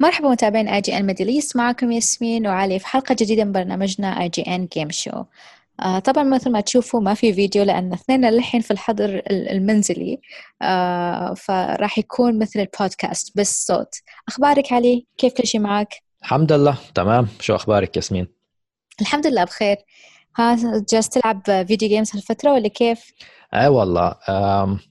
مرحبا متابعين IGN Middle معكم ياسمين وعلي في حلقة جديدة من برنامجنا IGN Game Show طبعا مثل ما تشوفوا ما في فيديو لأن اثنين للحين في الحظر المنزلي. آه فراح يكون مثل البودكاست بس صوت أخبارك علي؟ كيف كل شيء معك؟ الحمد لله تمام. شو أخبارك ياسمين؟ الحمد لله بخير. ها جالس تلعب video games هالفترة ولا كيف؟ إيه والله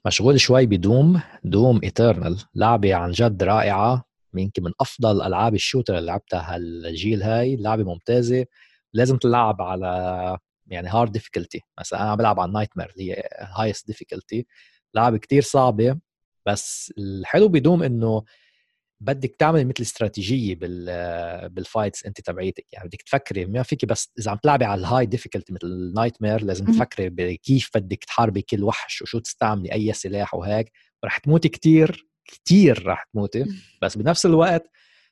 مشغول شوي ب Doom Doom Eternal لعبة عن جد رائعة. يمكن من أفضل ألعاب ال shooter اللي لعبتها هالجيل هاي لعبة ممتازة. لازم تلعب على يعني hard difficulty مثلا أنا بلعب على ال nightmare اللي هي highest difficulty لعبة كتير صعبة بس الحلو ب Doom إنه بدك تعمل مثل استراتيجية بال بال fights أنت تبعيتك. يعني بدك تفكري ما فيك بس إذا عم تلعبي على ال high difficulty مثل ال nightmare لازم تفكري بكيف بدك تحاربي كل وحش وشو تستعملي أي سلاح وهيك. رح تموتي كتير. كتير رح تموتي بس بنفس الوقت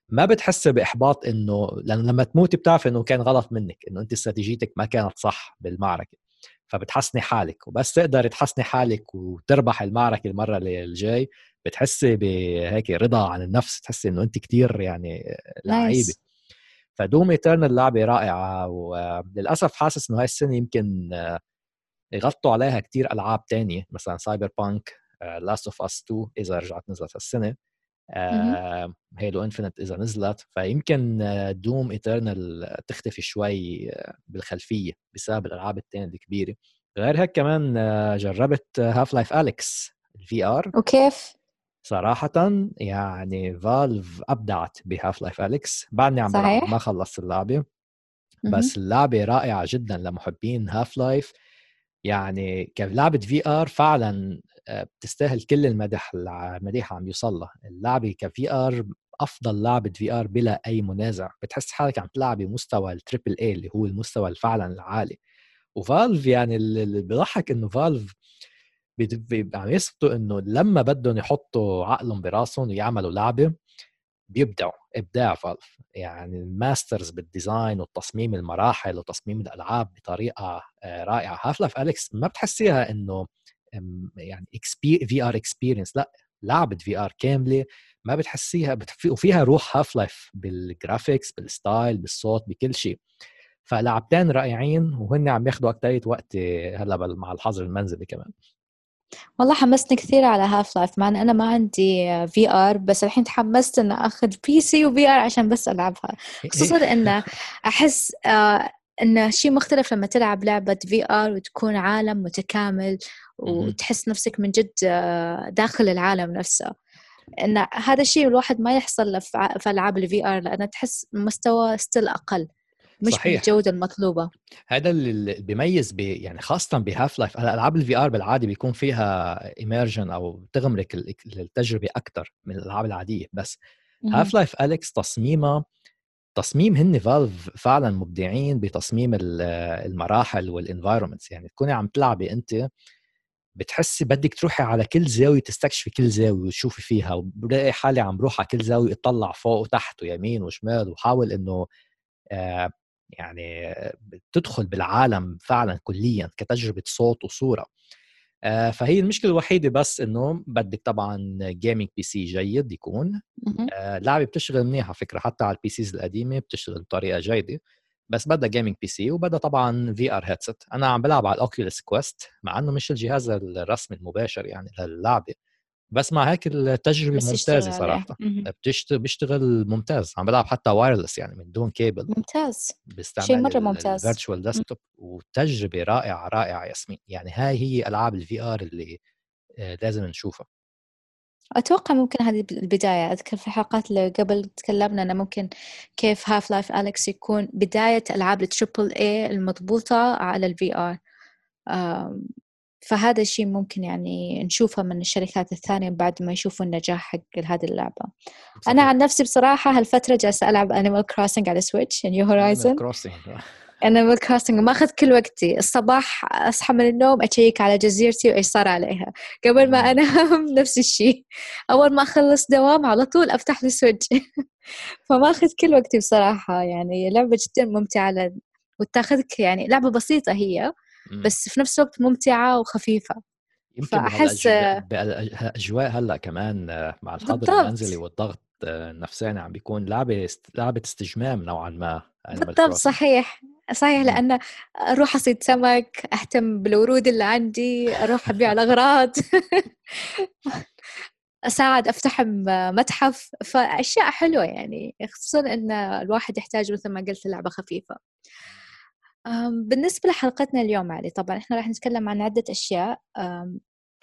ما بتحسي بإحباط إنه لأن لما تموتي بتعرفي إنه كان غلط منك إنه أنت استراتيجيتك ما كانت صح بالمعركة فبتحسني حالك وبس تقدري تحسني حالك وتربح المعركة المرة اللي بتحسي بهيك رضا عن النفس تحسي إنه أنت كتير يعني لعيبة. فدوم ايترنال لعبة رائعة وللاسف حاسس إنه هاي السنة يمكن يغطوا عليها كتير ألعاب تانية مثلا Cyberpunk Last of Us 2 إذا رجعت نزلت هالسنة. Halo Infinite إذا نزلت فيمكن Doom Eternal تختفي شوي آه، بالخلفية بسبب الألعاب الثانية الكبيرة. غير هيك كمان آه، جربت Half-Life Alyx ال VR وكيف صراحة يعني Valve أبدعت ب Half-Life Alyx بعدني عم بلعب ما خلصت اللعبة. بس اللعبة رائعة جدا لمحبين Half-Life يعني كلعبة VR فعلا بتستاهل كل المدح المديح عم يوصل لها اللعبه ك VR أفضل لعبه VR بلا أي منازع. بتحس حالك عم تلعبي مستوى ال triple A اللي هو المستوى فعلا العالي. و Valve يعني اللي بيضحك إنه Valve عم يثبتوا إنه لما بدهم يحطوا عقلهم براسهم ويعملوا لعبة بيبدعوا إبداع Valve. يعني ال masters بال design وتصميم المراحل وتصميم الألعاب بطريقة آه، رائعة. Half-Life Alyx ما بتحسيها إنه يعني VR experience لأ لعبة VR كاملة ما بتحسيها وفيها روح Half-Life بال graphics بال style بالصوت بكل شيء. فلعبتين رائعين وهن عم ياخذوا اكثريه وقت هلأ مع الحظر المنزلي كمان. والله حمستني كثير على Half-Life مع ان أنا ما عندي VR بس الحين تحمست ان آخذ PC و VR عشان بس ألعبها. خصوصا ان أحس آه، إنه شيء مختلف لما تلعب لعبة VR وتكون عالم متكامل. وتحس نفسك من جد آه، داخل العالم نفسه. إن هذا الشيء الواحد ما يحصل في ألعاب ال VR لأنه تحس مستوى still أقل مش صحيح. بالجودة المطلوبة. هذا اللي بيميز ب يعني خاصة ب Half-Life الألعاب ال VR بالعاده بيكون فيها immersion أو تغمرك التجربه أكثر من الألعاب العادية. بس Half-Life Alyx تصميمها تصميم هن Valve فعلا مبدعين بتصميم المراحل وال environments يعني تكوني عم تلعبي أنت بتحسي بدك تروحي على كل زاوية تستكشفي كل زاوية وتشوفي فيها وبلاقي حالي عم بروح على كل زاوية اطلع فوق وتحت ويمين وشمال وحاول إنه آه يعني تدخل بالعالم فعلا كليا كتجربة صوت وصورة. آه فهي المشكلة الوحيدة بس إنه بدك طبعا gaming PC جيد يكون. آه لعبة بتشتغل منيحة فكرة حتى على ال PCs القديمة بتشتغل بطريقة جيدة. بس بدها gaming PC وبدها طبعا VR headset أنا عم بلعب على ال Oculus Quest مع إنه مش الجهاز الرسمي المباشر يعني للعبه بس مع هيك التجربة ممتازة صراحة. بتشتغل بيشتغل ممتاز. عم بلعب حتى wireless يعني من دون كيبل ممتاز. شيء مرة ممتاز. Virtual Desktop وتجربة رائعة رائعة ياسمين. يعني هاي هي العاب ال VR اللي آه، لازم نشوفها. أتوقع ممكن هذه البداية. أذكر في الحلقات اللي قبل تكلمنا أنه ممكن كيف Half-Life Alyx يكون بداية ألعاب ال triple A المضبوطة على ال VR فهذا الشيء ممكن يعني نشوفه من الشركات الثانية بعد ما يشوفوا النجاح حق هذه اللعبة. بصحيح. أنا عن نفسي بصراحة هالفترة جالسة ألعب Animal Crossing على Switch New Horizons Animal Crossing ما اخذ كل وقتي. الصباح أصحى من النوم أ check على جزيرتي وإيش صار عليها. قبل ما أنام نفس الشيء أول ما أخلص دوام على طول أفتح لي Switch فما اخذ كل وقتي بصراحة. يعني لعبة جدا ممتعة وتاخذك يعني لعبة بسيطة هي بس في نفس الوقت ممتعة وخفيفة. يمكن فأحس بالاجواء هلأ كمان مع الحظر المنزلي والضغط النفساني عم بيكون لعبة لعبة استجمام نوعا ما. بالضبط صحيح. صحيح لأن أروح أصيد سمك أهتم بالورود اللي عندي أروح أبيع الأغراض. أساعد أفتح متحف. فأشياء حلوة يعني خصوصا أن الواحد يحتاج مثل ما قلت لعبة خفيفة. بالنسبة لحلقتنا اليوم علي طبعا إحنا راح نتكلم عن عدة أشياء.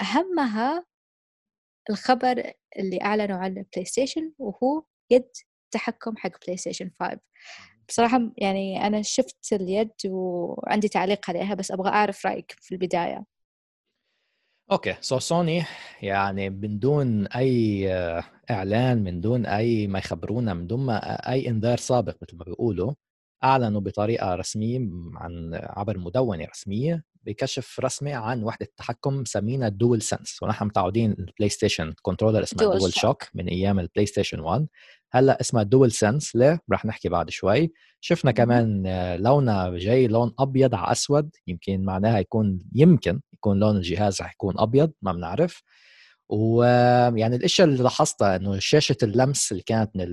أهمها الخبر اللي أعلنوا عنه PlayStation وهو يد تحكم حق PlayStation 5 بصراحة يعني أنا شفت اليد وعندي تعليق عليها بس أبغى أعرف رأيك في البداية. okay so سوني يعني من دون أي إعلان من دون أي ما يخبرونا من دون ما أي إنذار سابق مثل ما بيقولوا أعلنوا بطريقة رسمية عن عبر مدونة رسمية بكشف رسمي عن وحدة تحكم اسمها DualSense ونحن متعودين ال PlayStation controller اسمه DualShock من أيام ال PlayStation 1 هلأ اسمها DualSense ليه؟ رح نحكي بعد شوي. شفنا كمان لونها جاي لون أبيض على أسود يمكن معناها يكون يمكن يكون لون الجهاز رح يكون أبيض ما بنعرف. ويعني الإشياء اللي لاحظتها إنه شاشة اللمس اللي كانت من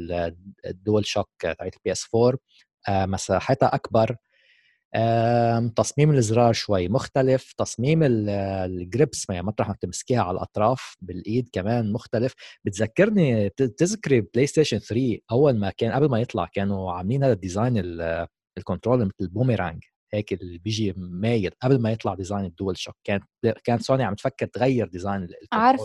ال DualShock تاعت ال PS 4 مساحتها أكبر تصميم الزرار شوي مختلف تصميم ال grips مطرح ما بتمسكيها على الأطراف بالإيد كمان مختلف. بتذكرني بتذكري PlayStation 3 أول ما كان قبل ما يطلع كانوا عاملين هذا ال design ال control مثل البوميرانج هيك اللي بيجي مايل قبل ما يطلع design ال DualShock كانت كانت سوني عم تفكر تغير design عارف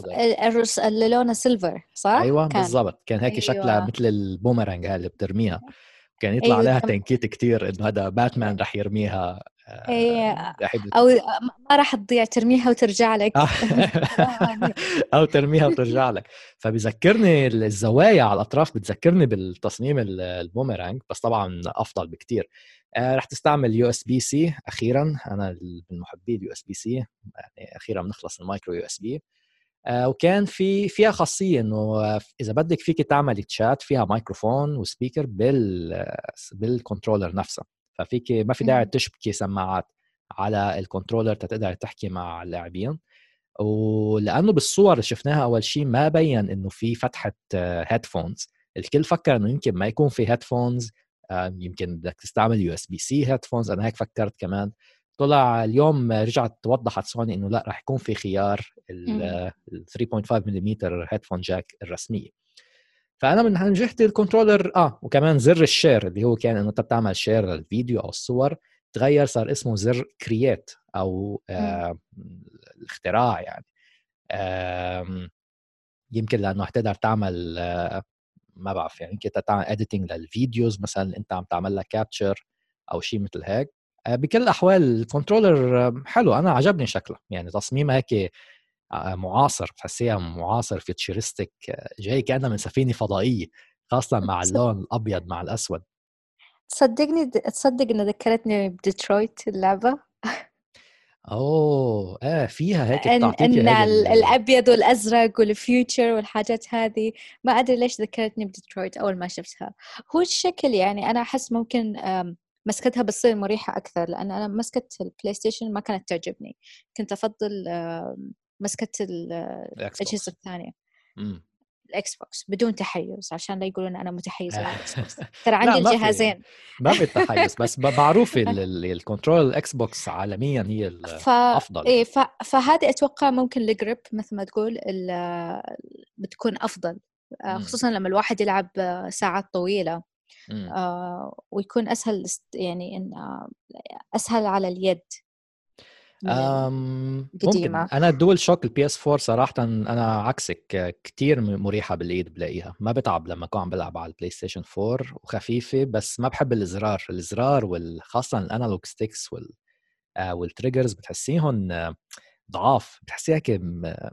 اللي لونه silver صح؟ أيوه بالضبط. كان هيك أيوة. شكلها مثل البوميرانج اللي بترميها. كان يطلع أيوة. عليها تنكيت كثير إنه هذا باتمان رح يرميها أيه. أو ما راح تضيع ترميها وترجع لك آه. أو ترميها وترجع لك فبذكرني الزوايا على الأطراف بتذكرني بالتصميم البوميرانج بس طبعا أفضل بكثير آه رح تستعمل USB-C أخيرا أنا من محبي ال USB-C يعني أخيرا بنخلص ال micro USB وكان في فيها خاصية إنه إذا بدك فيك تعملي تشات فيها مايكروفون و speaker بال بال controller نفسها ففيك ما في داعي تشبكي سماعات على ال controller تقدر تحكي مع اللاعبين. ولأنه بالصور اللي شفناها أول شيء ما بين إنه في فتحة headphones الكل فكر إنه يمكن ما يكون في headphones آه، يمكن بدك تستعمل USB-C headphones أنا هيك فكرت كمان. طلع اليوم رجعت توضحت سوني إنه لأ راح يكون في خيار ال 3.5 ملم headphone jack الرسمية. فأنا من جهتي ال controller آه وكمان زر ال share اللي هو كان إنه أنت بتعمل share للفيديو أو الصور تغير صار اسمه زر create أو آه الاختراع يعني. آه يمكن لأنه حتقدر تعمل آه ما بعرف يعني يمكن تعمل editing لل videos مثلا أنت عم تعمل لها capture أو شيء مثل هيك. بكل الأحوال ال controller حلو أنا عجبني شكله. يعني تصميمه هيك آه، معاصر بتحسيها معاصر futuristic آه، جاي كانها من سفينة فضائية خاصة مع اللون الأبيض مع الأسود. تصدقني تصدق انها ذكرتني بديترويت اللعبة؟ أوه آه فيها هيك إن, إن الأبيض والأزرق وال future والحاجات هذه. ما أدري ليش ذكرتني بديترويت أول ما شفتها. هو الشكل يعني أنا أحس ممكن مسكتها بتصير مريحة أكثر لأن أنا مسكة ال PlayStation ما كانت تعجبني. كنت أفضل مسكة الأجهزة الثانية. ال Xbox بدون تحيز عشان لا يقولون أنا متحيزة لل Xbox ترى عندي الجهازين. ما في تحيز بس معروف ال control ال Xbox عالميا هي الافضل إيه فهذه أتوقع ممكن ال grip مثل ما تقول بتكون أفضل آه، خصوصا لما الواحد يلعب ساعات طويلة. آه ويكون أسهل يعني إن آه، أسهل على اليد. أم ممكن. أنا ال DualShock ال PS 4 صراحة أنا عكسك كثير مريحة بالإيد بلاقيها. ما بتعب لما أكون عم بلعب على ال PlayStation 4 وخفيفة بس ما بحب الإزرار. الإزرار وخاصه ال analog sticks وال آه وال triggers بتحسيهم ضعاف. بتحسيها هيك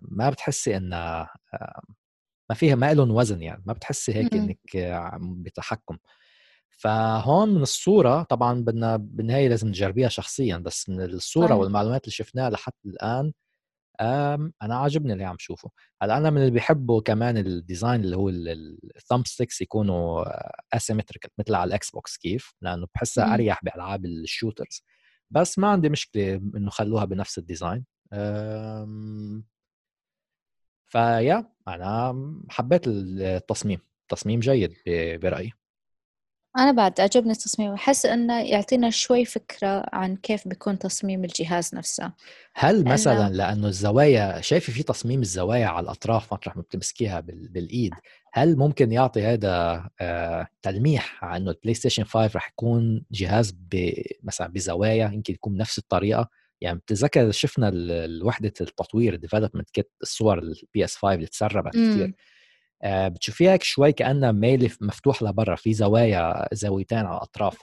ما بتحسي انها ما فيها ما لهم وزن يعني. ما بتحسي هيك إنك بتحكم. فهون من الصورة طبعا بدنا بالنهاية لازم نجربيها شخصيا بس من الصورة صحيح. والمعلومات اللي شفناها لحد الآن أنا عاجبني اللي عم شوفه. هلأ أنا من اللي بيحبوا كمان ال design اللي هو ال thumb sticks يكونوا asymmetrical مثل على ال Xbox كيف لأنه بحسها أريح بألعاب ال shooters. بس ما عندي مشكلة إنه خلوها بنفس ال design. فأنا حبيت التصميم. تصميم جيد برأيي. أنا بعد عجبني التصميم أحس إنه يعطينا شوي فكرة عن كيف بيكون تصميم الجهاز نفسه. هل مثلا لأنه الزوايا شايفة في تصميم الزوايا على الأطراف مطرح ما بتمسكيها بالإيد هل ممكن يعطي هذا آه تلميح عن إنه ال PlayStation 5 رح يكون جهاز مثلا بزوايا يمكن يكون بنفس الطريقة؟ يعني بتذكر شفنا الوحده التطوير ال development kit الصور ال PS 5 اللي تسربت كثير آه بتشوفيها شوي كأنها ميل مفتوح لبرا في زوايا زاويتين على الأطراف.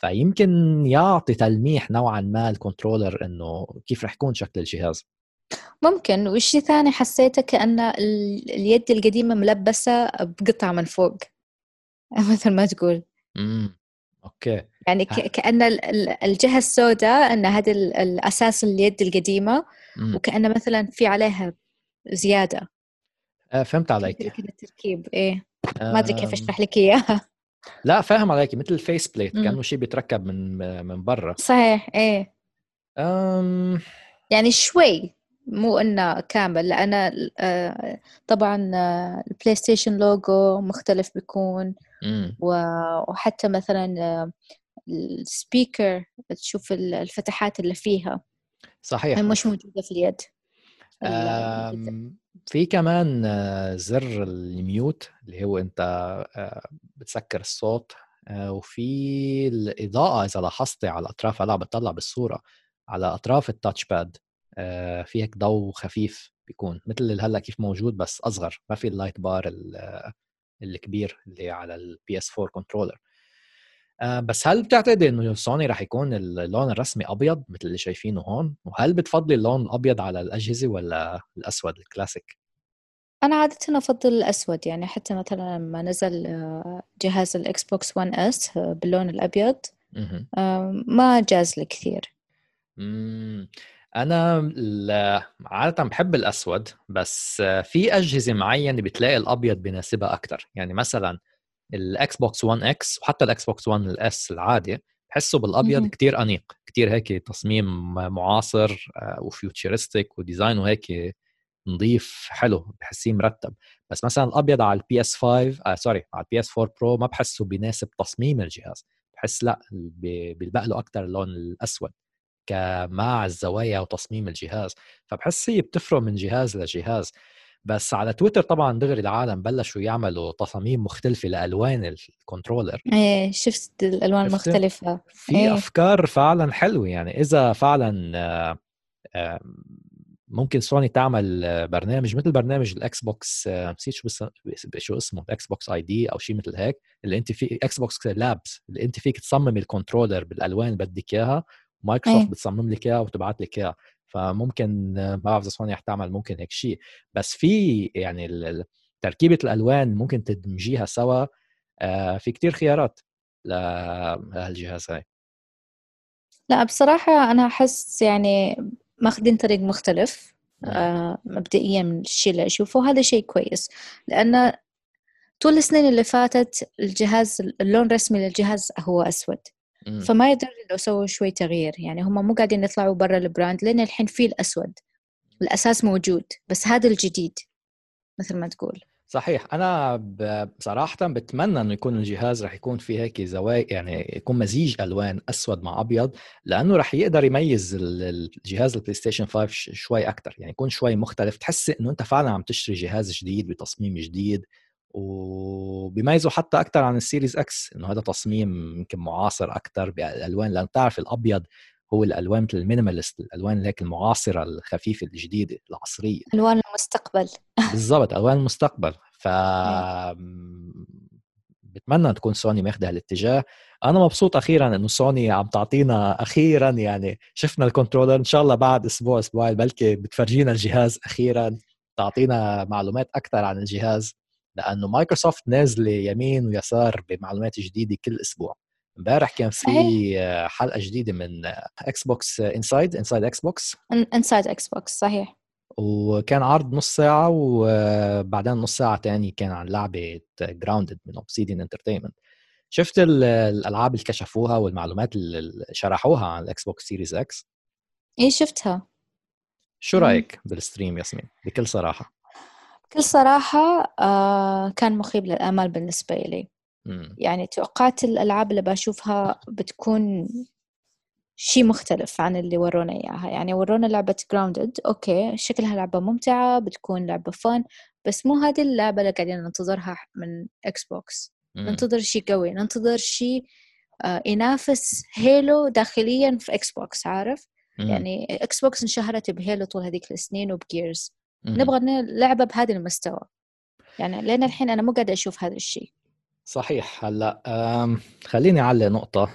فيمكن يعطي تلميح نوعا ما ال controller إنه كيف رح يكون شكل الجهاز. ممكن. والشيء ثاني حسيته كأن اليد القديمة ملبسة بقطعة من فوق. مثل ما تقول. امم okay. يعني كأن الجهة السوداء أن هذا الأساس اليد القديمة. وكأن مثلا في عليها زيادة. فهمت عليك كذا التركيب. إيه؟ ما أدري كيف أشرح لك إياها. لا فاهم عليك مثل ال faceplate كأنه شيء بيتركب من من برا. صحيح إيه. أم... يعني شوي مو إنه كامل لأن آه، طبعا آه، ال PlayStation logo مختلف بيكون. وحتى مثلا آه، ال speaker تشوف الفتحات اللي فيها. صحيح. مش موجودة في اليد. في كمان زر ال mute اللي هو أنت بتسكر الصوت وفي الإضاءة إذا لاحظتي على الأطراف هلأ بتطلع بالصورة على أطراف touch pad ال آه، في هيك ضوء خفيف بيكون مثل هلأ كيف موجود بس أصغر ما في ال light bar الكبير اللي على البي اس 4 controller بس هل بتعتقد إنه سوني رح يكون اللون الرسمي أبيض مثل اللي شايفينه هون؟ وهل بتفضلي اللون الابيض على الأجهزة ولا الأسود الكلاسيك أنا عاده أفضل الأسود يعني حتى مثلا لما نزل آه، جهاز الإكس بوكس 1 إس باللون الأبيض ما جاز لي كثير. أنا عاده بحب الأسود بس في أجهزة معينة بتلاقي الأبيض بيناسبها أكثر يعني مثلا الإكس بوكس 1 إكس وحتى الإكس بوكس 1 الإس العادي بحسه بالأبيض كتير أنيق كتير هيك تصميم معاصر آه، و futuristic و design ه هيك نظيف حلو بحسيه مرتب. بس مثلا الأبيض على البي اس 5 آه sorry على البي اس 4 برو ما بحسه بيناسب تصميم الجهاز. بحس لا بيلبق له أكثر اللون الأسود مع الزوايا وتصميم الجهاز. فبحس هي بتفرق من جهاز لجهاز. بس على تويتر طبعا دغري العالم بلشوا يعملوا تصاميم مختلفة لألوان ال controller. إيه شفت الألوان المختلفة. في إيه. أفكار فعلا حلوة يعني. إذا فعلا آه، ممكن سوني تعمل برنامج مثل برنامج الاكس بوكس نسيت شو شو اسمه الاكس بوكس ID أو شيء مثل هيك اللي أنت في إكس بوكس لابس اللي أنت فيك تصمم ال controller بالألوان اللي بدك إياها مايكروسوفت أيه. بتصمم لك إياها وتبعت لك إياها. فممكن ما بعرف إذا سوني تعمل ممكن هيك شيء بس في يعني تركيبة الألوان ممكن تدمجيها سوا آه، في كتير خيارات لهالجهاز هاي. لا بصراحة أنا أحس يعني ماخذين طريق مختلف آه مبدئيا من الشيء اللي أشوفه هذا شيء كويس. لأن طول السنين اللي فاتت الجهاز اللون الرسمي للجهاز هو أسود. فما يضر لو سووا شوي تغيير. يعني هم مو قاعدين يطلعوا برا البراند لأن الحين في الأسود. الأساس موجود بس هذا الجديد مثل ما تقول. صحيح. أنا بصراحه بتمنى إنه يكون الجهاز رح يكون فيه هيك زوايا يعني يكون مزيج ألوان أسود مع أبيض لأنه رح يقدر يميز الجهاز البلاي ستيشن 5 شوي أكثر يعني يكون شوي مختلف. تحس إنه أنت فعلا عم تشتري جهاز جديد بتصميم جديد وبيميزوا حتى أكثر عن السيريز إكس إنه هذا تصميم يمكن معاصر أكثر بالالوان لأن بتعرف الأبيض هو الألوان مثل ال minimalist الألوان هيك المعاصرة الخفيفة الجديدة العصرية. ألوان المستقبل. بالضبط ألوان المستقبل. ف بتمنى تكون سوني ماخذه هالاتجاه. أنا مبسوط أخيرا إنه سوني عم تعطينا أخيرا يعني شفنا ال controller إن شاء الله بعد أسبوع أسبوعين بلكي بتفرجينا الجهاز أخيرا تعطينا معلومات أكثر عن الجهاز لأنه مايكروسوفت نازلة يمين ويسار بمعلومات جديدة كل أسبوع. امبارح كان في حلقة جديدة من إكس بوكس Inside Inside Xbox Inside Xbox صحيح. وكان عرض نص ساعة وبعدين نص ساعة تاني كان عن لعبة Grounded من Obsidian Entertainment شفت الألعاب اللي كشفوها والمعلومات اللي شرحوها عن الاكس بوكس سيريز إكس إيه شفتها. شو رأيك بال stream ياسمين؟ بكل صراحة. بكل صراحة آه كان مخيب للآمال بالنسبة لي. يعني توقعت الألعاب اللي بشوفها بتكون شيء مختلف عن اللي ورونا إياها. يعني ورونا لعبة Grounded okay شكلها لعبة ممتعة بتكون لعبة fun بس مو هذه اللعبة اللي قاعدين ننتظرها من إكس بوكس ننتظر شيء قوي ننتظر شيء آه ينافس هيلو داخليا في إكس بوكس عارف؟ مم. يعني إكس بوكس انشهرت بهيلو طول هذيك السنين وبجيرز نبغى لعبة بهذا المستوى. يعني لين الحين أنا مو قاعدة أشوف هذا الشيء صحيح. هلأ خليني اعلق نقطة.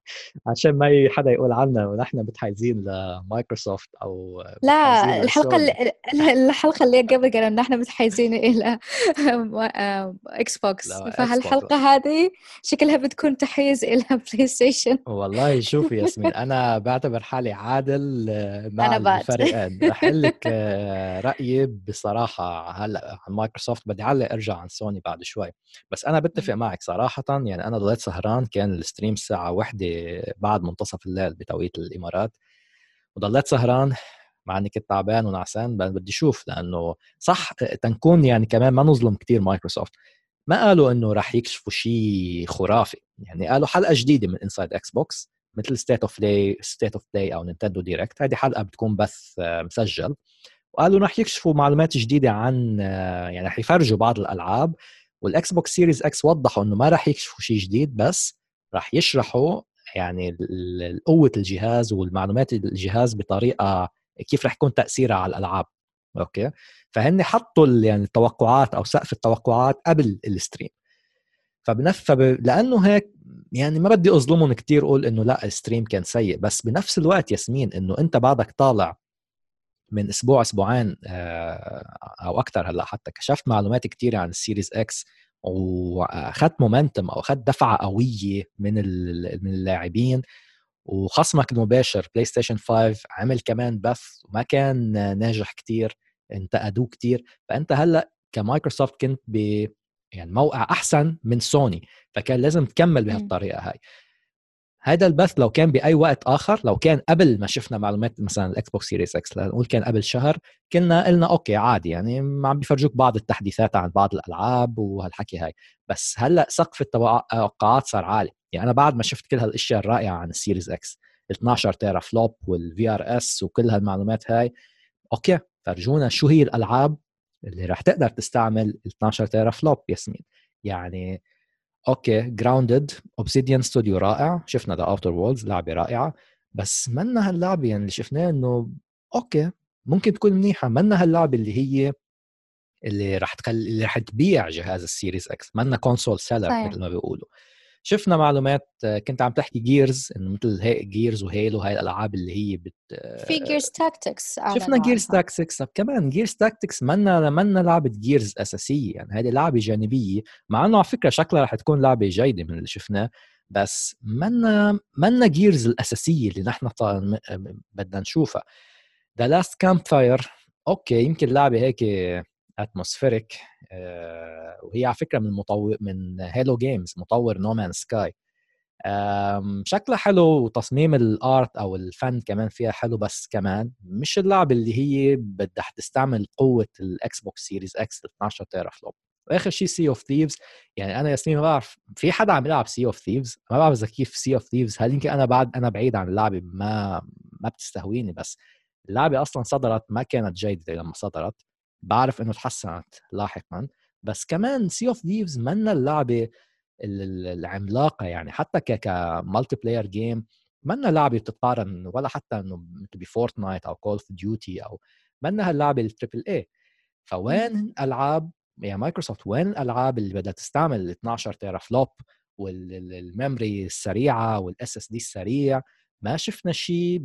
عشان ما حدا يقول عنا ونحن متحيزين لمايكروسوفت أو لا الحلقة اللي الحلقة اللي قبل قالوا إن إحنا متحيزين إلى إكس بوكس فهالحلقة هذه شكلها بتكون تحيز إلى بلاي ستيشن والله شوفي ياسمين أنا بعتبر حالي عادل آه، مع أنا الفريقين. رح لك آه، رأيي بصراحة هلأ عن مايكروسوفت بدي أعلق إرجع عن سوني بعد شوي. بس أنا بتفق معك صراحة يعني أنا ضليت سهران كان ال stream الساعة واحدة بعد منتصف الليل بتوقيت الإمارات وضليت سهران مع إني كنت تعبان ونعسان بدي أشوف لأنه صح تنكون يعني كمان ما نظلم كثير مايكروسوفت. ما قالوا إنه راح يكشفوا شيء خرافي يعني قالوا حلقة جديدة من Inside Xbox مثل State of Play State of Play أو Nintendo Direct هذه حلقة بتكون بث مسجل وقالوا راح يكشفوا معلومات جديدة عن يعني راح يفرجوا بعض الألعاب والاكس بوكس سيريز إكس وضحوا إنه ما راح يكشفوا شيء جديد بس راح يشرحوا يعني قوة الجهاز والمعلومات الجهاز بطريقة كيف رح يكون تأثيرها على الألعاب. Okay؟ فهن حطوا يعني التوقعات أو سقف التوقعات قبل ال stream. فبنف فب... لأنه هيك يعني ما بدي أظلمهم كثير أقول إنه لأ ال stream كان سيء. بس بنفس الوقت ياسمين إنه أنت بعدك طالع من أسبوع أسبوعين آه، أو أكثر هلأ حتى كشفت معلومات كثيره عن السيريز إكس واخذت momentum أو اخذت دفعة قوية من من اللاعبين وخصمك المباشر بلاي ستيشن 5 عمل كمان بث وما كان ناجح كتير انتقدوه كتير. فأنت هلأ كمايكروسوفت كنت ب يعني موقع أحسن من سوني فكان لازم تكمل بهالطريقة هاي. هذا البث لو كان بأي وقت آخر لو كان قبل ما شفنا معلومات مثلا الاكس بوكس سيريس إكس نقول كان قبل شهر كنا قلنا okay عادي يعني عم بيفرجوك بعض التحديثات عن بعض الألعاب وهالحكي هاي. بس هلأ سقف التوقعات صار عالي. يعني أنا بعد ما شفت كل هالأشياء الرائعة عن ال Series X ال 12 teraflop وال VRS وكل هالمعلومات هاي okay فرجونا شو هي الألعاب اللي راح تقدر تستعمل ال 12 teraflop ياسمين يعني okay Grounded Obsidian Studio رائع. شفنا The Outer Worlds لعبة رائعة. بس منا هاللعبة يعني اللي شفناه إنه okay ممكن تكون منيحة. منا هاللعبة اللي هي اللي رح تخلي اللي رح تبيع جهاز ال Series X. منا console seller مثل ما بيقولوا. شفنا معلومات كنت عم تحكي Gears إنه مثل هي Gears و Halo هاي الألعاب اللي هي بت في Gears Tactics شفنا Gears Tactics كمان Gears Tactics منا منا لعبة Gears أساسية يعني هذه لعبة جانبية مع إنه على فكرة شكلها رح تكون لعبة جيدة من اللي شفناه بس منا منا Gears الأساسية اللي نحن بدنا نشوفها. The Last Campfire okay يمكن لعبة هيك atmospheric آه، وهي على فكرة من مطور من Hello Games مطور No Man's Sky شكلها حلو وتصميم ال art أو الفن كمان فيها حلو بس كمان مش اللعبه اللي هي بدها تستعمل قوة ال Xbox Series X 12 teraflop وآخر شيء Sea of Thieves يعني أنا ياسمين ما بعرف في حدا عم يلعب Sea of Thieves ما بعرف إذا كيف Sea of Thieves هل يمكن أنا بعد أنا بعيد عن اللعبة ما ما بتستهويني بس اللعبة أصلا صدرت ما كانت جيدة لما صدرت. بعرف إنه تحسنت لاحقا بس كمان Sea of Thieves منا اللعبة العملاقة يعني حتى ك multiplayer game منا لعبه بتتقارن ولا حتى إنه ب Fortnite أو Call of Duty أو منا هاللعبة ال triple A فوين العاب يعني مايكروسوفت وين الألعاب اللي بدها تستعمل ال 12 teraflop وال memory السريعة وال SSD السريع؟ ما شفنا شيء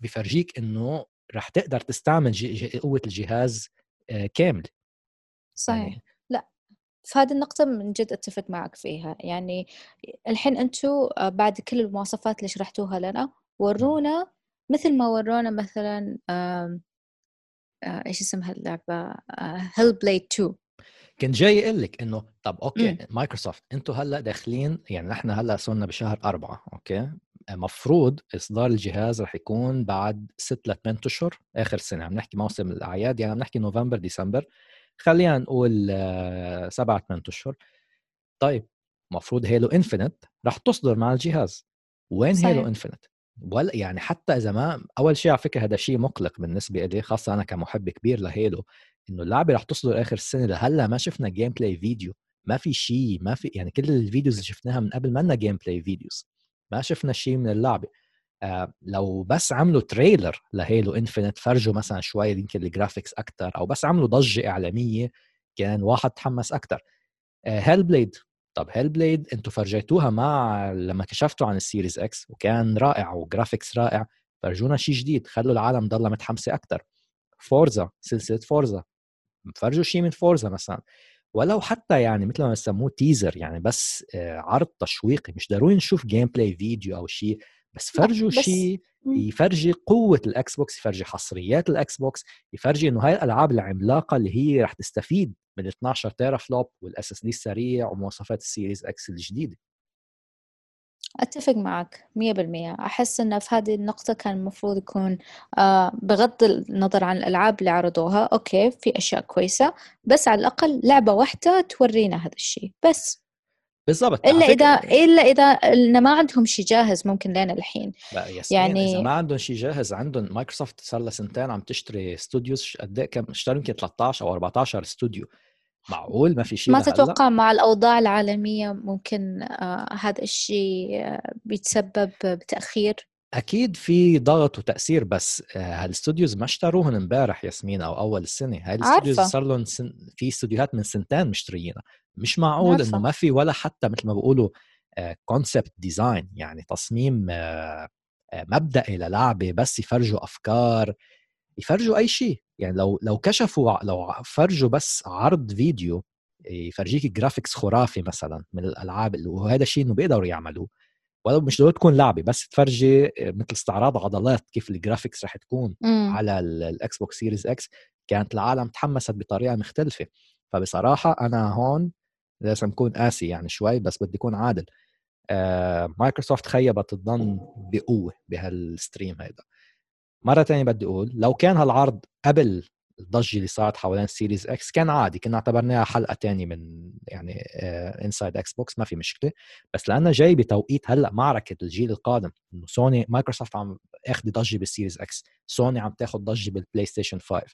بفرجيك إنه رح تقدر تستعمل قوة الجهاز كامل. صحيح. يعني لا في هذه النقطة من جد أتفق معك فيها. يعني الحين أنتم آه، بعد كل المواصفات اللي شرحتوها لنا ورونا مثل ما ورونا مثلا آه، إيش اسمها اللعبة؟ Hellblade 2 كنت جاي أقول لك إنه طب okay. Microsoft أنتم هلأ داخلين يعني نحن هلأ صرنا بشهر أربعة okay؟ مفروض إصدار الجهاز رح يكون بعد ست ل 8 أشهر آخر سنة. عم نحكي موسم الأعياد يعني عم نحكي نوفمبر ديسمبر. خلينا نقول آه، سبعة ثمان أشهر. طيب مفروض Halo Infinite رح تصدر مع الجهاز. وين صحيح. Halo Infinite ولا يعني حتى إذا ما أول شيء على فكرة هذا شيء مقلق بالنسبة لي خاصة أنا كمحب كبير ل Halo إنه اللعبة رح تصدر آخر السنة لهلأ ما شفنا gameplay video ما في شيء ما في يعني كل ال videos اللي شفناها من قبل ما لنا gameplay videos ما شفنا شيء من اللعبه آه لو بس عملوا trailer ل Halo Infinite فرجوا مثلا شوي يمكن ال graphics أكثر أو بس عملوا ضجة إعلامية كان واحد تحمس أكثر آه Hellblade طب هيل بليد أنتم فرجيتوها مع لما كشفتوا عن ال Series X وكان رائع و graphics رائع. فرجونا شيء جديد خلوا العالم ضلها متحمسة أكثر Forza سلسلة Forza. فرجوا شيء من Forza مثلا. ولو حتى يعني مثل ما بسموه teaser يعني بس آه، عرض تشويقي مش ضروري نشوف gameplay video أو شيء بس فرجوا شيء يفرجي قوة ال Xbox يفرجي حصريات ال Xbox يفرجي إنه هاي الألعاب العملاقة اللي هي رح تستفيد من 12 teraflop وال SSD السريع ومواصفات ال Series X الجديدة. أتفق معك مية بالمية. أحس أنه في هذه النقطة كان المفروض يكون آه بغض النظر عن الألعاب اللي عرضوها okay في أشياء كويسة بس على الأقل لعبة واحدة تورينا هذا الشيء بس. بالضبط. إلا إذا إلا إذا إن ما عندهم شيء جاهز ممكن لين الحين. يعني إذا ما عندهم شيء جاهز عندهم مايكروسوفت صار لها سنتين عم تشتري studios قد إيه كم؟ اشتروا يمكن 13 أو 14 استوديو معقول؟ ما في شيء ما تتوقع مع الأوضاع العالمية ممكن آه هذا الشيء آه بيتسبب بتأخير؟ أكيد في ضغط وتأثير بس آه هال studios ما اشتروهن امبارح ياسمين أو أول السنة؟ هاي ال studios صار لهم سن... في استوديوهات من سنتين مشتريينها. مش معقول إنه ما في ولا حتى مثل ما بيقولوا concept آه، design يعني تصميم آه، آه، مبدئي للعبه بس يفرجوا أفكار يفرجوا أي شيء. يعني لو لو كشفوا لو فرجوا بس عرض فيديو يفرجيك graphics خرافي مثلا من الألعاب وهذا الشيء إنه بيقدروا يعملوه. ولو مش ضروري تكون لعبة بس تفرجي مثل استعراض عضلات كيف ال graphics رح تكون م. على ال Xbox Series X كانت العالم تحمست بطريقة مختلفة. فبصراحة أنا هون لازم أكون قاسي يعني شوي بس بدي أكون عادل. آه مايكروسوفت خيبت الظن بقوة بهال stream هيدا. مرة ثانية بدي أقول لو كان هالعرض قبل الضجة اللي صارت حوالين Series X كان عادي كنا اعتبرناها حلقة ثانية من يعني Inside Xbox ما في مشكلة. بس لأنه جاي بتوقيت هلأ معركة الجيل القادم إنه Sony Microsoft عم تاخذ ضجة بال Series X Sony عم تاخذ ضجة بال PlayStation 5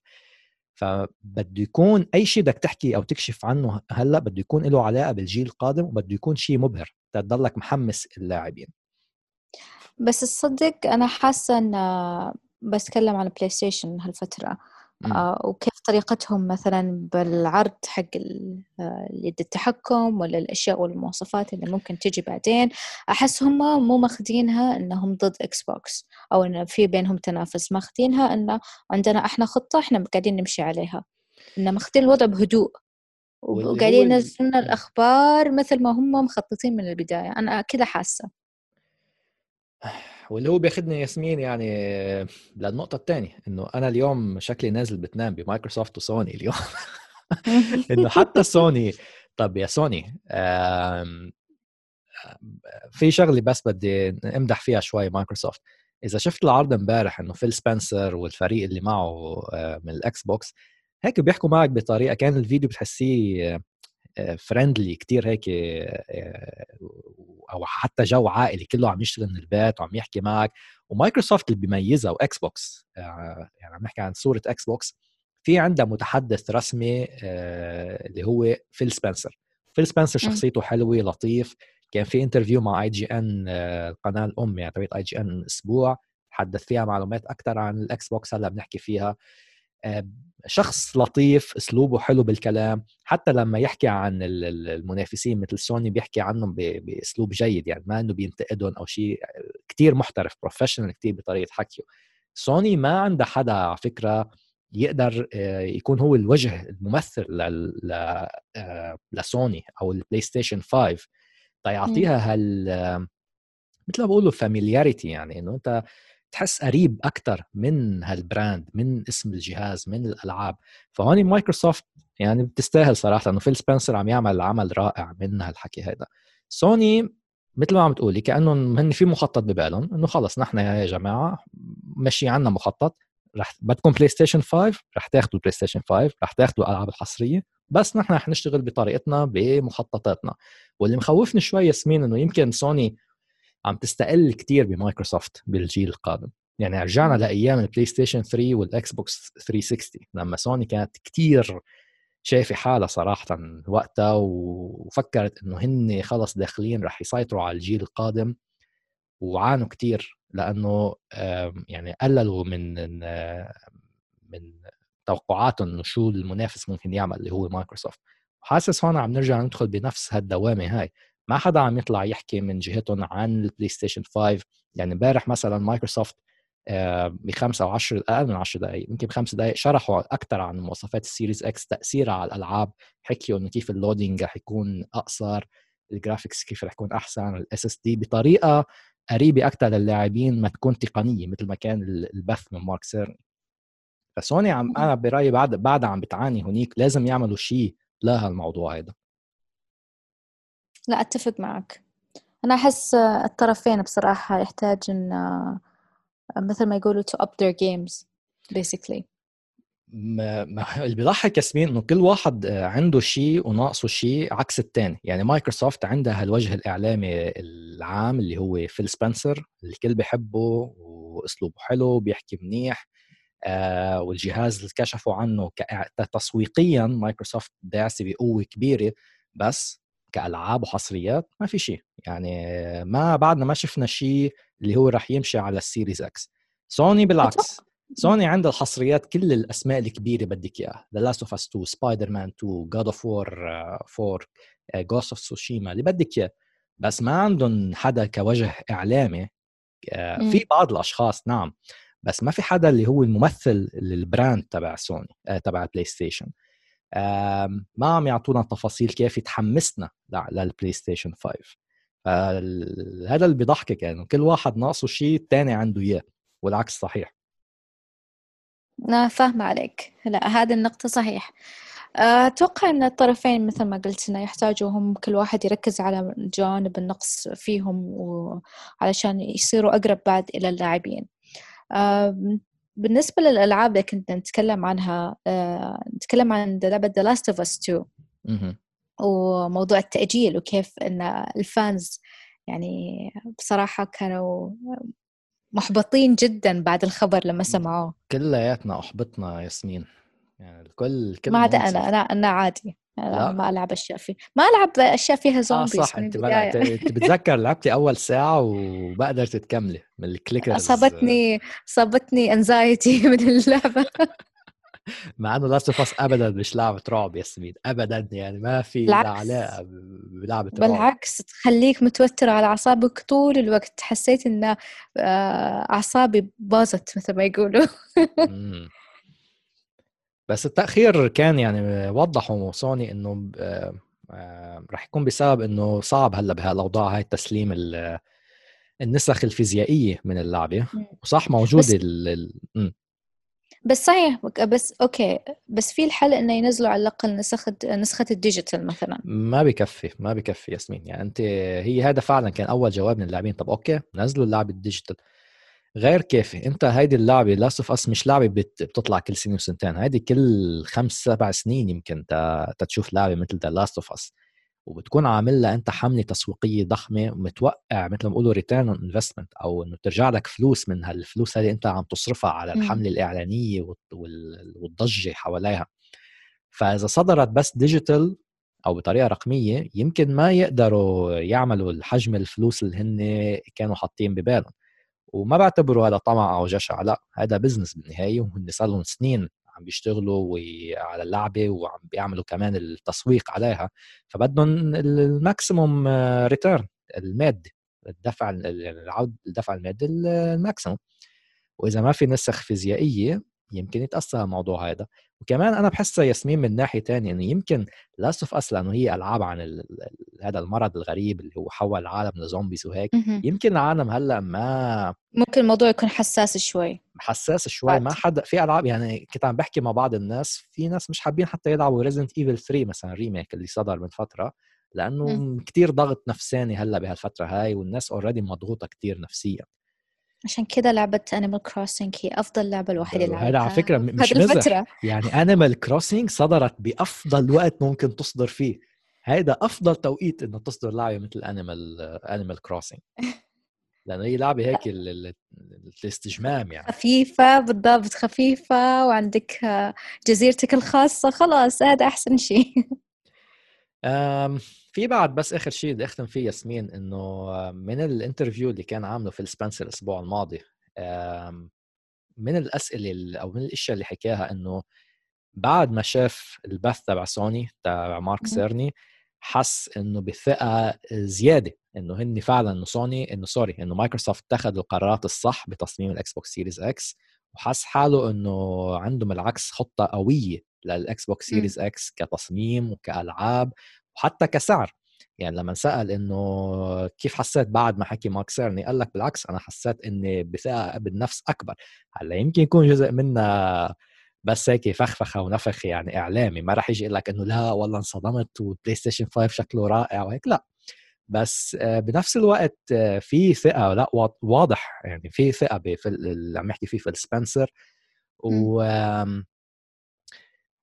فبده يكون أي شيء بدك تحكي أو تكشف عنه هلأ بده يكون له علاقة بالجيل القادم وبده يكون شيء مبهر. تضلك محمس اللاعبين. بس تصدق أنا حاسة إن بتكلم عن بلاي ستيشن هالفتره آه وكيف طريقتهم مثلا بالعرض حق آه، يد التحكم ولا الأشياء والمواصفات اللي ممكن تجي بعدين. أحس هم مو ماخذينها إنهم ضد إكس بوكس أو إن في بينهم تنافس. ماخذينها إن عندنا إحنا خطة إحنا قاعدين نمشي عليها. إن ماخذين الوضع بهدوء. وقاعدين ينزلون الأخبار مثل ما هم مخططين من البداية. أنا كذا واللي هو بياخذني ياسمين يعني للنقطة الثانية إنه أنا اليوم شكلي نازل بتنام بمايكروسوفت وسوني اليوم. إنه حتى سوني طب يا سوني في شغله بس بدي امدح فيها شوي مايكروسوفت. إذا شفت العرض امبارح إنه فيل سبنسر والفريق اللي معه آه، من الإكس بوكس هيك بيحكوا معك بطريقة كان الفيديو بتحسيه friendly كتير هيك آه، أو حتى جو عائلي كله عم يشتغل من البيت وعم يحكي معك. ومايكروسوفت اللي بيميزها واكس بوكس آه، يعني عم نحكي عن صورة إكس بوكس في عندها متحدث رسمي آه، اللي هو فيل سبنسر فيل سبنسر شخصيته حلوة لطيف. كان في interview مع IGN القناه الأم يعني تبعت IGN أسبوع. حدث فيها معلومات أكثر عن الاكس بوكس هلأ بنحكي فيها. شخص لطيف أسلوبه حلو بالكلام حتى لما يحكي عن المنافسين مثل سوني بيحكي عنهم بأسلوب جيد يعني ما إنه بينتقدهم أو شيء كتير محترف professional كتير بطريقة حكيه. سوني ما عندها حدا على فكرة يقدر آه، يكون هو الوجه الممثل آه، لسوني أو البلاي ستيشن 5 تيعطيها هال مثل ما بقولوا familiarity يعني إنه أنت تحس قريب أكثر من هال brand من اسم الجهاز من الألعاب. فهون مايكروسوفت يعني بتستاهل صراحة انه فيل سبنسر عم يعمل عمل رائع من هالحكي هذا سوني مثل ما عم تقولي كأنهم هن في مخطط ببالهم إنه خلص نحن يا جماعة ماشي عنا مخطط. رح بدكم بلاي ستيشن 5 رح تاخذوا البلاي ستيشن 5 رح تاخذوا الالعاب الحصرية بس نحن رح نشتغل بطريقتنا بمخططاتنا. واللي مخوفني شوي ياسمين إنه يمكن سوني عم تستقل كثير بمايكروسوفت بالجيل القادم. يعني رجعنا لأيام البلاي ستيشن 3 والاكس بوكس 360 لما سوني كانت كثير شايفة حالها صراحة وقتها وفكرت إنه هن خلص داخلين رح يسيطروا على الجيل القادم وعانوا كثير لأنه يعني قللوا من من توقعاتهم إنه شو المنافس ممكن يعمل اللي هو مايكروسوفت. وحاسس هون عم نرجع ندخل بنفس هالدوامة هاي. ما حدا عم يطلع يحكي من جهتهم عن البلاي ستيشن 5 يعني امبارح مثلا مايكروسوفت بخمسة أو 10 أقل من 10 دقائق يمكن بخمس دقائق شرحوا أكثر عن مواصفات ال Series X تاثيرها على الألعاب حكيوا إنه كيف ال loading رح يكون أقصر ال graphics كيف رح يكون أحسن ال SSD بطريقة قريبة أكثر للاعبين ما تكون تقنية مثل ما كان البث من مارك سيرني. فسوني عم أنا برأيي بعد بعد عم بتعاني هنيك لازم يعملوا شيء لهالموضوع هذا لا أتفق معك. أنا أحس الطرفين بصراحة يحتاج إن مثل ما يقولوا to up their games basically. ما اللي بيضحك ياسمين إنه كل واحد عنده شيء وناقصه شيء عكس الثاني يعني مايكروسوفت عندها الوجه الإعلامي العام اللي هو فيل سبنسر الكل بيحبه وأسلوبه حلو بيحكي منيح آه والجهاز اللي كشفوا عنه تسويقيا مايكروسوفت داعسة بقوة كبيرة. بس كألعاب وحصريات ما في شيء. يعني ما بعدنا ما شفنا شيء اللي هو راح يمشي على ال Series X. سوني بالعكس. سوني عندها الحصريات كل الأسماء الكبيرة بدك إياها. The Last of Us 2 سبايدر مان 2 God of War 4 Ghost of Tsushima اللي بدك إياه. بس ما عندهم حدا كوجه إعلامي آه، في بعض الأشخاص نعم. بس ما في حدا اللي هو الممثل لل brand تبع سوني آه، تبع بلاي ستيشن ما عم يعطونا تفاصيل كافيه تحمسنا للبلاي ستيشن 5 هذا اللي بيضحكك يعني كل واحد ناقصه شيء الثاني عنده إياه والعكس صحيح. أنا فاهمة عليك. لا هذه النقطة صحيح. أتوقع أن الطرفين مثل ما قلت إنه يحتاجوا هم كل واحد يركز على جانب النقص فيهم وعلشان يصيروا أقرب بعد إلى اللاعبين. بالنسبة للألعاب اللي كنت نتكلم عنها نتكلم عن لعبة The Last of Us 2 وموضوع التأجيل وكيف أن الفانز يعني بصراحة كانوا محبطين جدا بعد الخبر لما سمعوه. كلياتنا أحبطنا ياسمين. يعني الكل كل ما عدا أنا أنا أنا عادي. لا. ما ألعب أشياء فيه. ما ألعب أشياء فيها زومبيز آه صح. أنت أنت بتذكر لعبتي أول ساعة وما قدرت تكملي من ال clickers. أصابتني أصابتني anxiety من اللعبة. مع إنه Last of ابدا مش لعبة رعب ياسمين ابدا يعني ما في علاقه بلعبة رعب. بالعكس تخليك متوتر على أعصابك طول الوقت. حسيت إن آه، أعصابي باظت مثل ما يقولوا. بس التأخير كان يعني وضحوا سوني إنه آه، آه، رح يكون بسبب إنه صعب هلأ بهالأوضاع هاي تسليم النسخ الفيزيائية من اللعبة. وصح موجوده ال... بس صحيح بس okay بس في الحل إنه ينزلوا على الأقل نسخه نسخة ال digital مثلا. ما بكفي ما بكفي ياسمين. يعني أنت هي هذا فعلا كان أول جواب من اللاعبين. طب okay نزلوا اللعبة ال digital. غير كافي. انت هيدي اللعبة Last of Us مش لعبة بتطلع كل سنة وسنتين هيدي كل خمس سبع سنين يمكن تشوف لعبة مثل The Last of Us وبتكون عامل لها انت حملة تسويقية ضخمة ومتوقع مثل ما بيقولوا return on investment أو إنه ترجع لك فلوس من هالفلوس هذه انت عم تصرفها على الحملة الإعلانية والضجة حواليها. فإذا صدرت بس digital أو بطريقة رقمية يمكن ما يقدروا يعملوا الحجم الفلوس اللي هن كانوا حاطين ببالهم. وما بعتبره هذا طمع أو جشع لأ هذا business بالنهاية وهن صار لهم سنين عم بيشتغلوا على اللعبة وعم بيعملوا كمان التسويق عليها فبدهم ال maximum return المادي الدفع العود الدفع المادي ال maximum. وإذا ما في نسخ فيزيائية يمكن يتأثر الموضوع هذا. وكمان أنا بحسها ياسمين من ناحية ثانية إنه يمكن Last of Us لأنه هي ألعاب عن هذا المرض الغريب اللي هو حول العالم ل zombies وهيك يمكن العالم هلأ ما ممكن الموضوع يكون حساس شوي. حساس شوي. ما حدا في ألعاب يعني كنت عم بحكي مع بعض الناس في ناس مش حابين حتى يلعبوا Resident Evil 3 مثلا remake اللي صدر من فترة لأنه كتير ضغط نفساني هلأ بهالفترة هاي والناس already مضغوطة كتير نفسيا. عشان كذا لعبة Animal Crossing هي أفضل لعبة الواحد يلعبها هذا على فكرة مش مزح. يعني Animal Crossing صدرت بأفضل وقت ممكن تصدر فيه. هيدا أفضل توقيت إنه تصدر لعبة مثل Animal Animal Crossing لأنه هي لعبة هيك الاستجمام يعني. خفيفة بالضبط خفيفة وعندك جزيرتك الخاصة خلاص هذا أحسن شيء. في بعد بس آخر شيء بدي أختم فيه ياسمين إنه من ال interview اللي كان عامله فيل سبنسر الأسبوع الماضي من الأسئلة أو من الأشياء اللي حكاها إنه بعد ما شاف البث تبع سوني تبع مارك سيرني حس إنه بثقة زيادة إنه هن فعلا إنه سوني إنه sorry إنه مايكروسوفت اتخذوا القرارات الصح بتصميم ال Xbox Series X وحس حاله إنه عندهم بالعكس خطة قوية لل Xbox Series X كتصميم وكألعاب وحتى كسعر. يعني لما سأل إنه كيف حسيت بعد ما حكي مارك سيرني قال لك بالعكس أنا حسيت إني بثقة بالنفس أكبر. هلأ يمكن يكون جزء منها بس هيك فخفخة ونفخ يعني إعلامي ما راح يجي يقول لك إنه لا والله انصدمت وال PlayStation 5 شكله رائع وهيك لأ. بس بنفس الوقت في ثقة لأ واضح يعني في ثقة اللي عم يحكي فيه فيل سبنسر و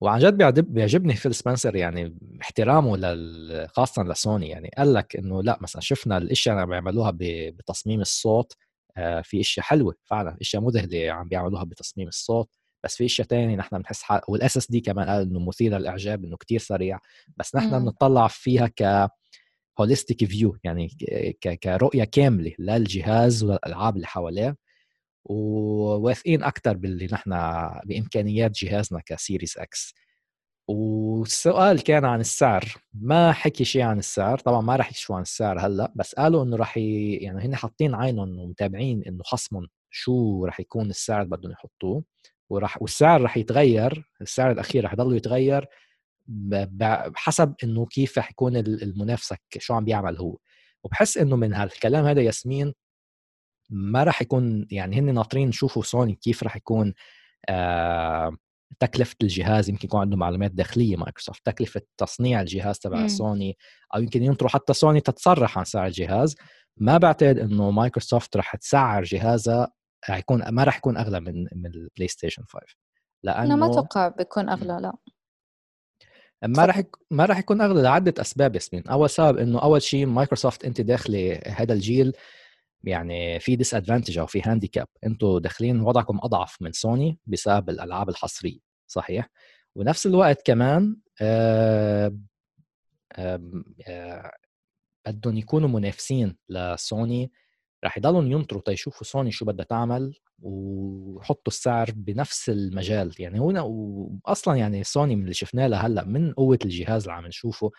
وعن جد بيعجبني فيل سبنسر يعني احترامه لل... خاصة لسوني يعني قال لك إنه لأ مثلا شفنا الأشياء اللي عم بيعملوها بتصميم الصوت آه، في أشياء حلوة فعلا أشياء مذهلة عم بيعملوها بتصميم الصوت بس في اشياء ثانية نحن بنحس حال وال SSD كمان قال إنه مثير للإعجاب إنه كتير سريع بس نحن بنطلع فيها ك holistic view يعني ك... كرؤية كاملة للجهاز والالعاب اللي حواليه وواثقين أكثر باللي نحن بإمكانيات جهازنا ك Series X. والسؤال كان عن السعر ما حكي شيء عن السعر طبعا ما راح يكشفوا عن السعر هلأ بس قالوا إنه راح ي... يعني هن حاطين عينهم ومتابعين إنه خصمهم شو راح يكون السعر اللي بدهم يحطوه. وراح والسعر راح يتغير السعر الأخير راح يضل يتغير بحسب إنه كيف راح يكون المنافسه شو عم بيعمل هو وبحس إنه من هالكلام هذا ياسمين ما راح يكون يعني هن ناطرين يشوفوا سوني كيف راح يكون آه تكلفة الجهاز يمكن يكون عندهم معلومات داخلية مايكروسوفت تكلفة تصنيع الجهاز تبع. سوني أو يمكن ينطروا حتى سوني تتصرح عن سعر الجهاز ما بعتقد إنه مايكروسوفت راح تسعر جهازها حيكون ما راح يكون أغلى من من ال PlayStation 5 لأنه أنا ما أتوقع بيكون أغلى. لا. ما راح ما راح يكون أغلى لعدة أسباب ياسمين. أول سبب إنه أول شيء مايكروسوفت أنت داخلة هذا الجيل يعني في disadvantage أو في handicap أنتم داخلين وضعكم أضعف من سوني بسبب الألعاب الحصرية صحيح؟ ونفس الوقت كمان آه آه بدهم يكونوا منافسين لسوني راح يضلوا ينطروا تيشوفوا سوني شو بدها تعمل ويحطوا السعر بنفس المجال. يعني هنا واصلا يعني سوني من اللي شفناه لهلأ من قوة الجهاز اللي عم نشوفه.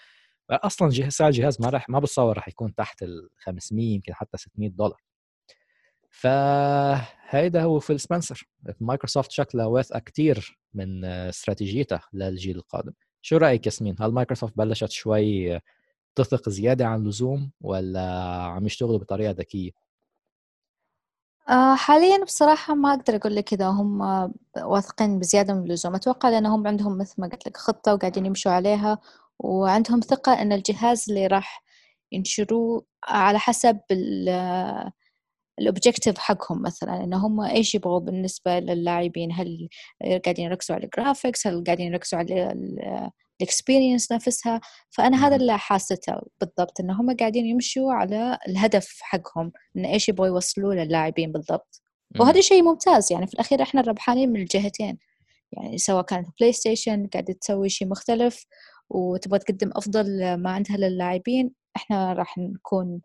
أصلا جهاز سعر الجهاز ما راح ما بتصور راح يكون تحت ال 500 يمكن حتى 600 دولار. فهيدا هو فيل سبنسر. مايكروسوفت شكلها واثقة كثير من استراتيجيتها للجيل القادم. شو رأيك ياسمين؟ هل مايكروسوفت بلشت شوي تثق زيادة عن اللزوم ولا عم يشتغلوا بطريقة ذكية؟ آه، حاليا بصراحة ما أقدر أقول لك إذا هم واثقين بزيادة من اللزوم. أتوقع لأنهم عندهم مثل ما قلت لك خطة وقاعدين يمشوا عليها وعندهم ثقة أن الجهاز اللي راح ينشروه على حسب ال objective حقهم مثلا إن هم إيش يبغوا بالنسبة للاعبين. هل قاعدين يركزوا على ال graphics هل قاعدين يركزوا على ال experience نفسها فأنا هذا اللي حاسته بالضبط إن هم قاعدين يمشوا على الهدف حقهم إن إيش يبغوا يوصلوا للاعبين بالضبط. وهذا شيء ممتاز يعني في الأخير إحنا الربحانين من الجهتين. يعني سواء كانت PlayStation قاعدة تسوي شيء مختلف وتبغى تقدم أفضل ما عندها للاعبين إحنا راح نكون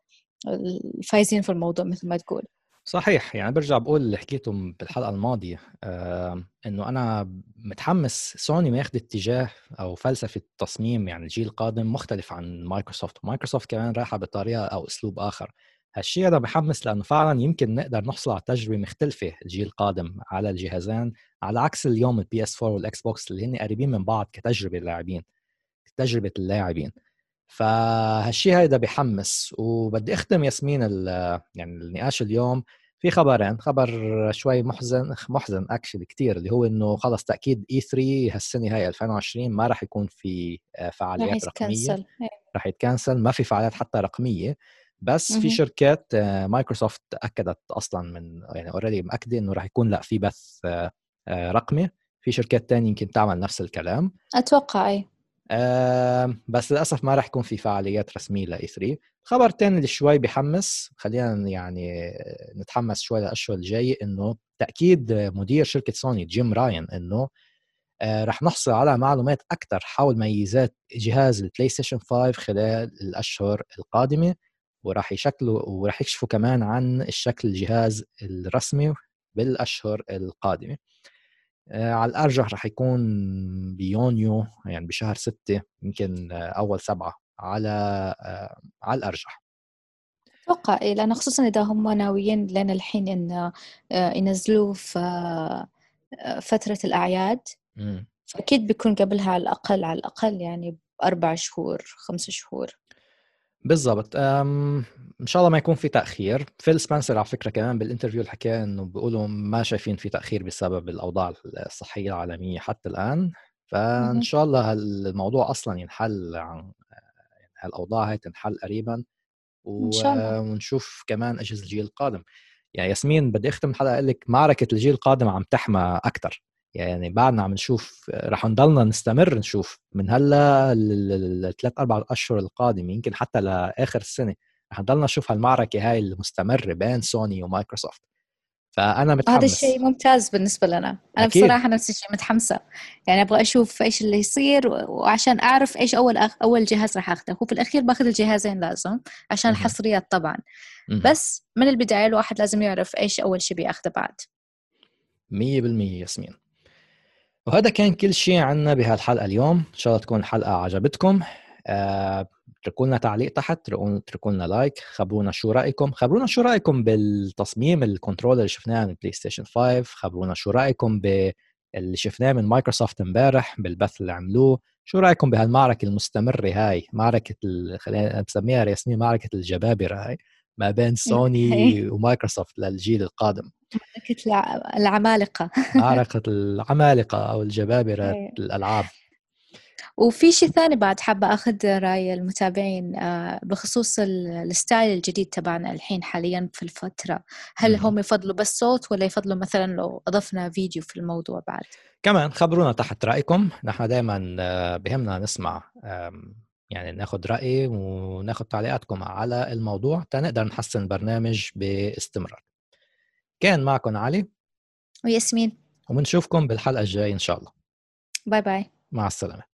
الفايزين في الموضوع مثل ما تقول. صحيح يعني برجع بقول اللي حكيته بالحلقة الماضية آه إنه أنا متحمس سوني ما ياخذ اتجاه أو فلسفة تصميم يعني الجيل القادم مختلف عن مايكروسوفت مايكروسوفت كمان رايحة بطريقة أو أسلوب آخر. هالشيء هذا بحمس لأنه فعلا يمكن نقدر نحصل على تجربة مختلفة الجيل القادم على الجهازين على عكس اليوم ال PS4 وال Xbox اللي هن قريبين من بعض كتجربة للاعبين تجربه اللاعبين. فهالشيء هيدا بحمس. وبدي اختم ياسمين يعني النقاش اليوم في خبرين. خبر شوي محزن محزن actually كثير اللي هو إنه خلص تأكيد E3 هالسنة هاي 2020 ما راح يكون في آه، فعاليات رقمية. إيه. راح يتكنسل. ما في فعاليات حتى رقمية. بس في شركات آه، مايكروسوفت أكدت أصلا من يعني already مأكدة إنه راح يكون لأ في بث آه، رقمي. في شركات تانية يمكن تعمل نفس الكلام. أتوقع إيه بس للأسف ما راح يكون في فعاليات رسمية ل E3 الخبر الثاني اللي شوي بحمس خلينا يعني نتحمس شوي للأشهر الجاية إنه تأكيد مدير شركة سوني جيم راين إنه آه رح نحصل على معلومات أكثر حول ميزات جهاز البلاي ستيشن 5 خلال الأشهر القادمة وراح يشكلوا وراح يكشفوا كمان عن الشكل الجهاز الرسمي بالأشهر القادمة. على الأرجح رح يكون بيونيو يعني بشهر ستة يمكن أول سبعة على آه، على الأرجح. أتوقع إيه لأنه خصوصا إذا هم ناويين لين الحين إن آه، ينزلوه في فترة الأعياد. فأكيد بيكون قبلها على الأقل على الأقل يعني بأربع شهور خمس شهور. بالضبط. إن شاء الله ما يكون في تأخير. فيل سبنسر على فكرة كمان بال interview اللي حكى إنه بيقولوا ما شايفين في تأخير بسبب الأوضاع الصحية العالمية حتى الآن. فإن شاء الله الموضوع أصلا ينحل عن يعني هالأوضاع هاي تنحل قريبا. و... ونشوف كمان أجهزة الجيل القادم. يعني ياسمين بدي أختم الحلقة أقول لك معركة الجيل القادم عم تحمى أكثر يعني بعدنا عم نشوف رح نضلنا نستمر نشوف من هلأ الثلاث أربع أشهر القادمة يمكن حتى لآخر السنة رح نضلنا نشوف هالمعركة هاي المستمرة بين سوني ومايكروسوفت. فأنا متحمس. هذا الشيء ممتاز بالنسبة لنا. أنا أكيد. بصراحة نفس الشيء متحمسة. يعني أبغى أشوف إيش اللي يصير وعشان أعرف إيش أول أخ... أول جهاز راح اخذه هو في الأخير باخذ الجهازين لازم عشان الحصريات طبعا. بس من البداية الواحد لازم يعرف إيش أول شيء بياخذه بعد. 100% ياسمين. وهذا كان كل شيء عنا بهالحلقة اليوم. إن شاء الله تكون الحلقة عجبتكم. آه، اتركوا لنا تعليق تحت اتركوا لنا like خبرونا شو رأيكم. خبرونا شو رأيكم بالتصميم ال controller اللي شفناه من بلاي ستيشن 5 خبرونا شو رأيكم باللي شفناه من مايكروسوفت امبارح بالبث اللي عملوه. شو رأيكم بهالمعركة المستمرة هاي؟ معركة خلينا نسميها ياسمين معركة الجبابرة هاي. ما بين سوني ومايكروسوفت للجيل القادم. معركة العمالقة. معركة العمالقة أو الجبابرة إيه. الألعاب. وفي شيء ثاني بعد حابة أخذ رأي المتابعين آه، بخصوص ال style الجديد تبعنا الحين حاليا في الفترة. هل هم يفضلوا بس صوت ولا يفضلوا مثلا لو أضفنا فيديو في الموضوع بعد؟ كمان خبرونا تحت رأيكم. نحن دائما آه، بهمنا نسمع يعني ناخذ رأي وناخذ تعليقاتكم على الموضوع تنقدر نحسن البرنامج باستمرار. كان معكم علي. وياسمين. وبنشوفكم بالحلقة الجاية إن شاء الله. باي باي. مع السلامة.